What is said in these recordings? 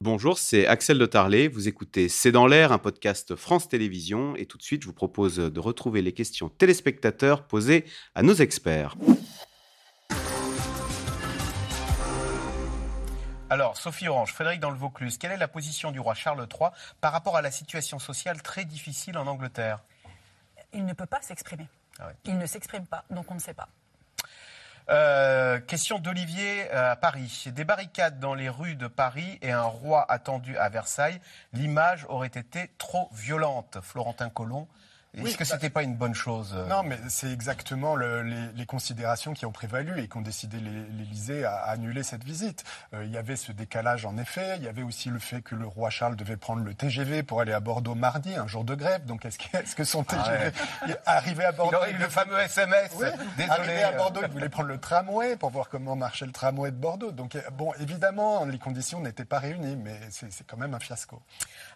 Bonjour, c'est Axel de Tarlet. Vous écoutez C'est dans l'air, un podcast France Télévisions. Et tout de suite, je vous propose de retrouver les questions téléspectateurs posées à nos experts. Alors, Sophie Orange, Frédéric dans le Vaucluse, quelle est la position du roi Charles III par rapport à la situation sociale très difficile en Angleterre? Il ne peut pas s'exprimer. Ah ouais. Il ne s'exprime pas, donc on ne sait pas. Euh, question d'Olivier euh, à Paris. Des barricades dans les rues de Paris et un roi attendu à Versailles. L'image aurait été trop violente. Florentin Colomb. Est-ce que bah- c'était pas une bonne chose euh Non, mais c'est exactement le- les, les considérations qui ont prévalu et qui ont décidé l'É- l'Élysée à, à annuler cette visite. Euh, il y avait ce décalage en effet. Il y avait aussi le fait que le roi Charles devait prendre le TGV pour aller à Bordeaux mardi, un jour de grève. Donc est-ce que, son TGV arrivé à Il Bordeaux aurait eu le fameux SMS. Oui, Désolé. Arrivé à euh, Bordeaux, il voulait prendre le tramway pour voir comment marchait le tramway de Bordeaux. Donc, bon, évidemment, les conditions n'étaient pas réunies, mais c'est quand même un fiasco.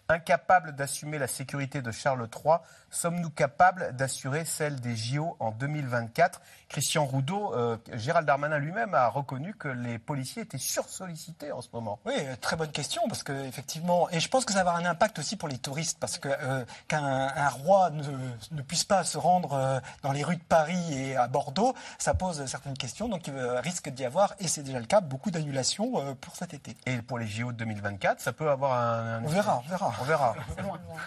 Incapable d'assumer la sécurité de Charles III, sommes-nous capables d'assurer celle des JO en 2024 Christian Roudot, euh, Gérald Darmanin lui-même a reconnu que les policiers étaient sursollicités en ce moment. Oui, euh, très bonne question parce que effectivement, et je pense que ça va avoir un impact aussi pour les touristes parce que euh, qu'un un roi ne, ne puisse pas se rendre euh, dans les rues de Paris et à Bordeaux, ça pose certaines questions. Donc il risque d'y avoir, et c'est déjà le cas, beaucoup d'annulations pour cet été. Et pour les JO de 2024, ça peut avoir un... un- On verra, on verra. On verra.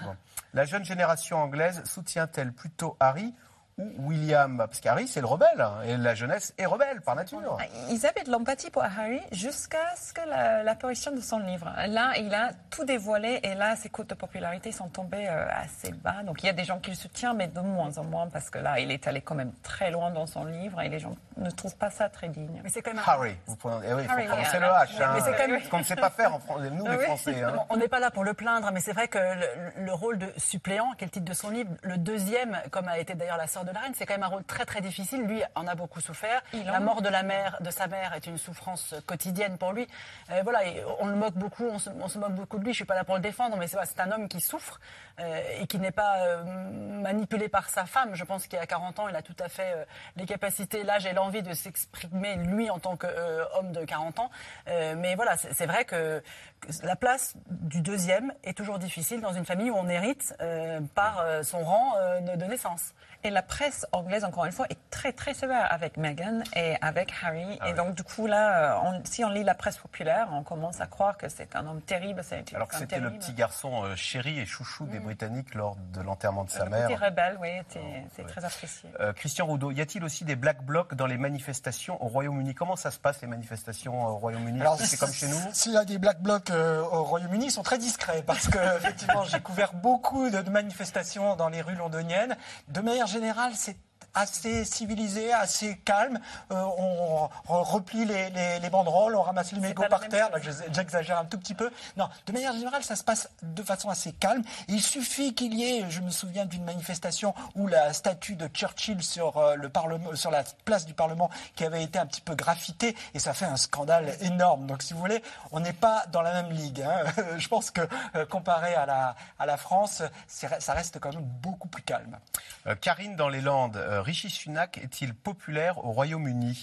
Bon. La jeune génération anglaise soutient-elle plutôt Harry ou William Parce qu'Harry, c'est le rebelle, hein, et la jeunesse est rebelle par nature. Ils avaient de l'empathie pour Harry jusqu'à ce que la- l'apparition de son livre. Là, il a tout dévoilé et là, ses coûts de popularité sont tombés euh, assez bas. Donc, il y a des gens qui le soutiennent, mais de moins en moins parce que là, il est allé quand même très loin dans son livre et les gens ne trouvent pas ça très digne. Mais c'est quand même. Harry, vous prononcez, eh oui, faut prononcer le. H. hein. Mais c'est quand même- Ce qu'on ne sait pas faire en France, nous les oui. Français. hein. On n'est pas là pour le plaindre, mais c'est vrai que le, le rôle de suppléant, qui est le titre de son livre, le deuxième, comme a été d'ailleurs la sœur de la reine, c'est quand même un rôle très très difficile. Lui en a beaucoup souffert. Il la en- mort de la mère, de sa mère, est une souffrance quotidienne pour lui. Euh, voilà, et on le moque beaucoup, on se, on se moque beaucoup de lui. Je suis pas là pour le défendre, mais c'est un homme qui souffre euh, et qui n'est pas euh, manipulé par sa femme. Je pense qu'à 40 ans, il a tout à fait euh, les capacités, l'âge et l'envie de s'exprimer lui en tant qu'homme de 40 ans. Mais voilà, c'est vrai que, que la place du deuxième est toujours difficile dans une famille où on hérite par son rang de, de naissance. Et la presse anglaise, encore une fois, est très très sévère avec Meghan et avec Harry. Ah et donc, du coup, là, euh, on- si on lit la presse populaire, on commence à croire que c'est un homme terrible. C'est Alors que c'était le petit garçon euh, chéri et chouchou des Britanniques lors de l'enterrement de sa Le mère. côté rebelle, oui, c'est ouais. très apprécié. Euh, Christian Roudot, y a-t-il aussi des black blocs dans les manifestations au Royaume-Uni? Comment ça se passe les manifestations au Royaume-Uni? C'est comme chez nous? S'il y a des black blocs euh, au Royaume-Uni, ils sont très discrets parce que effectivement, j'ai couvert beaucoup de, de manifestations dans les rues londoniennes. De manière générale, c'est assez civilisé, assez calme. Euh, on, on replie les, les- les banderoles, on ramasse les mégots par terre. J'exagère un tout petit peu. Non, de manière générale, ça se passe de façon assez calme. Il suffit qu'il y ait, je me souviens d'une manifestation où la statue de Churchill sur euh, le Parlement, sur la place du Parlement, qui avait été un petit peu graffitée, et ça fait un scandale énorme. Donc, si vous voulez, on n'est pas dans la même ligue. hein. Je pense que euh, comparé à la, à la France, ça reste quand même beaucoup plus calme. Euh, Karine dans les Landes, euh, Rishi Sunak est-il populaire au Royaume-Uni?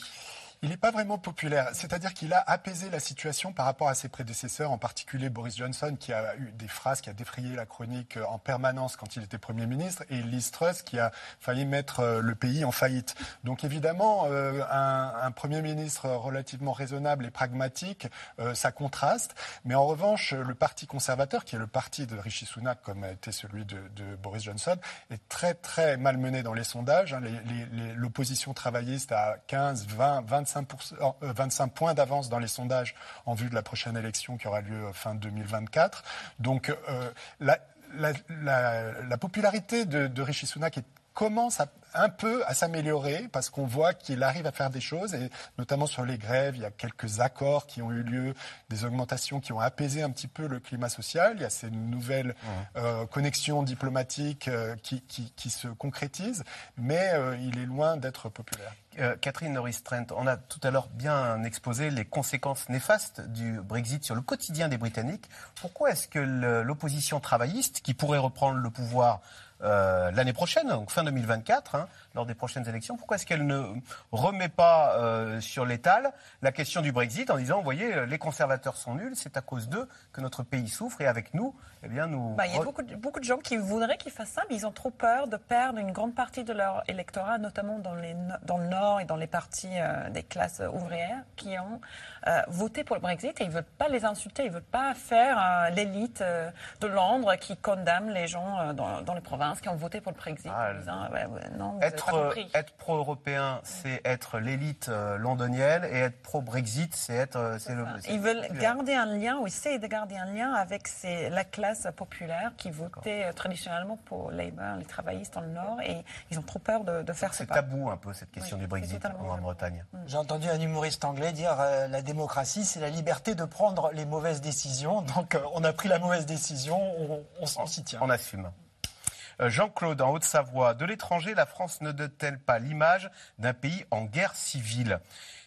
Il n'est pas vraiment populaire, c'est-à-dire qu'il a apaisé la situation par rapport à ses prédécesseurs, en particulier Boris Johnson, qui a eu des phrases qui a défrayé la chronique euh, en permanence quand il était Premier ministre, et Liz Truss, qui a failli mettre euh, le pays en faillite. Donc évidemment, euh, un, Premier ministre relativement raisonnable et pragmatique, ça contraste. Mais en revanche, le Parti conservateur, qui est le parti de Rishi Sunak, comme a été celui de, de Boris Johnson, est très très malmené dans les sondages. hein. L'opposition travailliste a 15, 20, 25, euh, 25 points d'avance dans les sondages en vue de la prochaine élection qui aura lieu euh, fin 2024. Donc euh, la- la popularité de, de Rishi Sunak est- commence à- un peu à s'améliorer parce qu'on voit qu'il arrive à faire des choses et notamment sur les grèves, il y a quelques accords qui ont eu lieu, des augmentations qui ont apaisé un petit peu le climat social. Il y a ces nouvelles euh, connexions diplomatiques euh, qui, qui- qui se concrétisent, mais euh, il est loin d'être populaire. Catherine Norris-Trent, on a tout à l'heure bien exposé les conséquences néfastes du Brexit sur le quotidien des Britanniques. Pourquoi est-ce que l'opposition travailliste, qui pourrait reprendre le pouvoir euh, l'année prochaine, donc fin 2024, hein, lors des prochaines élections. Pourquoi est-ce qu'elle ne remet pas euh, sur l'étal la question du Brexit en disant, vous voyez, les conservateurs sont nuls, c'est à cause d'eux que notre pays souffre et avec nous, eh bien, nous... Bah, il y a beaucoup de, beaucoup de gens qui voudraient qu'ils fassent ça, mais ils ont trop peur de perdre une grande partie de leur électorat, notamment dans, les, dans le Nord et dans les parties euh, des classes ouvrières qui ont euh, voté pour le Brexit et ils ne veulent pas les insulter, ils ne veulent pas faire euh, l'élite euh, de Londres qui condamne les gens euh, dans, dans les provinces qui ont voté pour le Brexit. Ah, en disant, ouais, ouais, non, vous avez Être, pro-européen, c'est être l'élite euh, londonienne, et être pro-Brexit, c'est être... euh, c'est le, c'est- Ils veulent garder un lien, ou essayer de garder un lien avec ces- la classe populaire qui votait euh, traditionnellement pour Labour, les travaillistes dans le Nord, et ils ont trop peur de, de faire ce C'est pas. tabou un peu cette question Oui, du Brexit en Grande-Bretagne. J'ai entendu un humoriste anglais dire euh, la démocratie, c'est la liberté de prendre les mauvaises décisions. Donc, euh, on a pris la mauvaise décision, on, on s- on s'y tient. On assume. Jean-Claude, en Haute-Savoie, de l'étranger, la France ne donne-t-elle pas l'image d'un pays en guerre civile?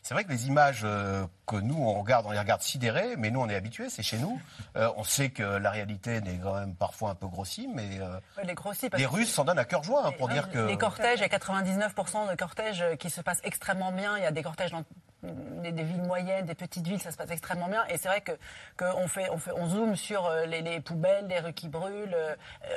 C'est vrai que les images euh, que nous, on regarde, on les regarde sidérés, mais nous, on est habitués, c'est chez nous. Euh, on sait que la réalité est quand même parfois un peu grossie, mais euh, les grossis, Russes s'en donnent à cœur joie hein, pour les- dire que... Les cortèges, il y a 99% de cortèges qui se passent extrêmement bien. Il y a des cortèges dans des, des villes moyennes, des petites villes, ça se passe extrêmement bien. Et c'est vrai que qu'on fait, on fait, on zoome sur euh, les, les poubelles, les rues qui brûlent. euh,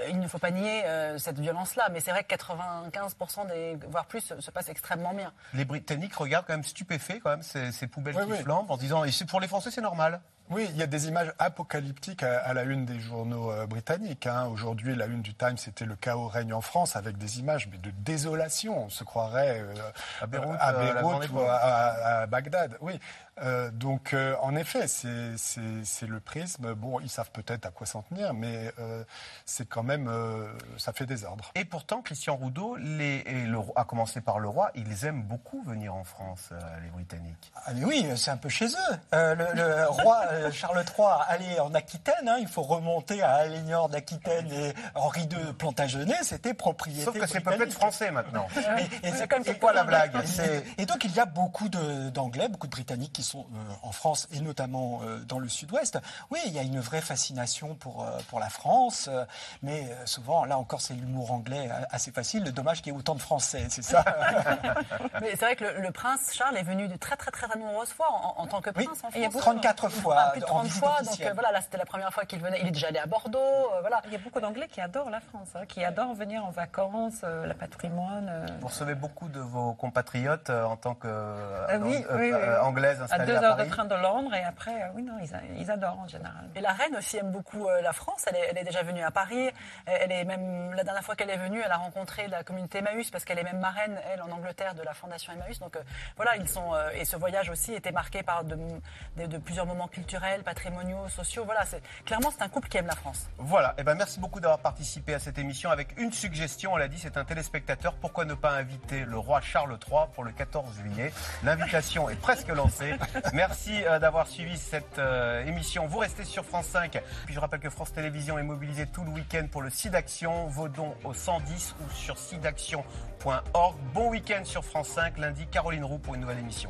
il ne faut pas nier euh, cette violence-là, mais c'est vrai que 95% des, voire plus, se, se passe extrêmement bien. Les Britanniques regardent quand même stupéfaits quand même ces, ces poubelles Oui, qui oui. flambent en se disant, et c'est- pour les Français, c'est normal. Oui, il y a des images apocalyptiques à, à la une des journaux euh, britanniques. hein. Aujourd'hui, la une du Times, c'était le chaos règne en France avec des images mais de désolation. On se croirait euh, À Beyrouth, à euh, Beyrouth ou à- à Bagdad. Oui. Euh, donc, euh, en effet, c'est- le prisme. Bon, ils savent peut-être à quoi s'en tenir, mais euh, c'est quand même, euh, ça fait désordre. Et pourtant, Christian Roudot, les, et le, à commencer par le roi, ils aiment beaucoup venir en France, euh, les Britanniques. Ah mais oui, c'est un peu chez eux. Euh, le, le roi euh, Charles III allait en Aquitaine, hein, il faut remonter à Alignor d'Aquitaine et Henri II Plantagenet, c'était propriété Sauf que c'est peuplé de britannique. Français maintenant. Et, et c'est quoi la blague? Et- donc il y a beaucoup d'Anglais, beaucoup de Britanniques qui sont euh, en France et notamment euh, dans le Sud-Ouest. Oui, il y a une vraie fascination pour, euh, pour la France, euh, mais souvent, là encore, c'est l'humour anglais assez facile. Le dommage qu'il y ait autant de Français, c'est ça? Mais c'est vrai que le, le prince Charles est venu de très très très nombreuses fois en, en tant que Oui, prince en il y a France. 34 fois plus de en 30 visite fois. Donc euh, voilà, là c'était la première fois qu'il venait. Il est déjà allé à Bordeaux. euh, voilà. Il y a beaucoup d'Anglais qui adorent la France, hein, qui adorent venir en vacances, euh, le patrimoine. euh, Vous recevez beaucoup de vos compatriotes euh, en tant que euh, Ah oui, euh, oui, oui, euh, oui. anglaise à deux heures de train de Londres et après, euh, oui, non, ils, adorent en général. Et la reine aussi aime beaucoup euh, la France. Elle est, elle est déjà venue à Paris. Elle, elle est même la dernière fois qu'elle est venue, elle a rencontré la communauté Emmaüs parce qu'elle est même marraine elle en Angleterre de la fondation Emmaüs. Donc euh, voilà, ils sont euh, et ce voyage aussi était marqué par de, de- de plusieurs moments culturels, patrimoniaux, sociaux. Voilà, c'est clairement c'est un couple qui aime la France. Voilà, et ben merci beaucoup d'avoir participé à cette émission avec une suggestion, on l'a dit, c'est un téléspectateur. Pourquoi ne pas inviter le roi Charles III pour le 14 juillet? L'invitation est presque lancée. Merci euh, d'avoir suivi cette euh, émission. Vous restez sur France 5. Puis je rappelle que France Télévisions est mobilisée tout le week-end pour le SIDAction. Vos dons au 110 ou sur sidaction.org. Bon week-end sur France 5. Lundi, Caroline Roux pour une nouvelle émission.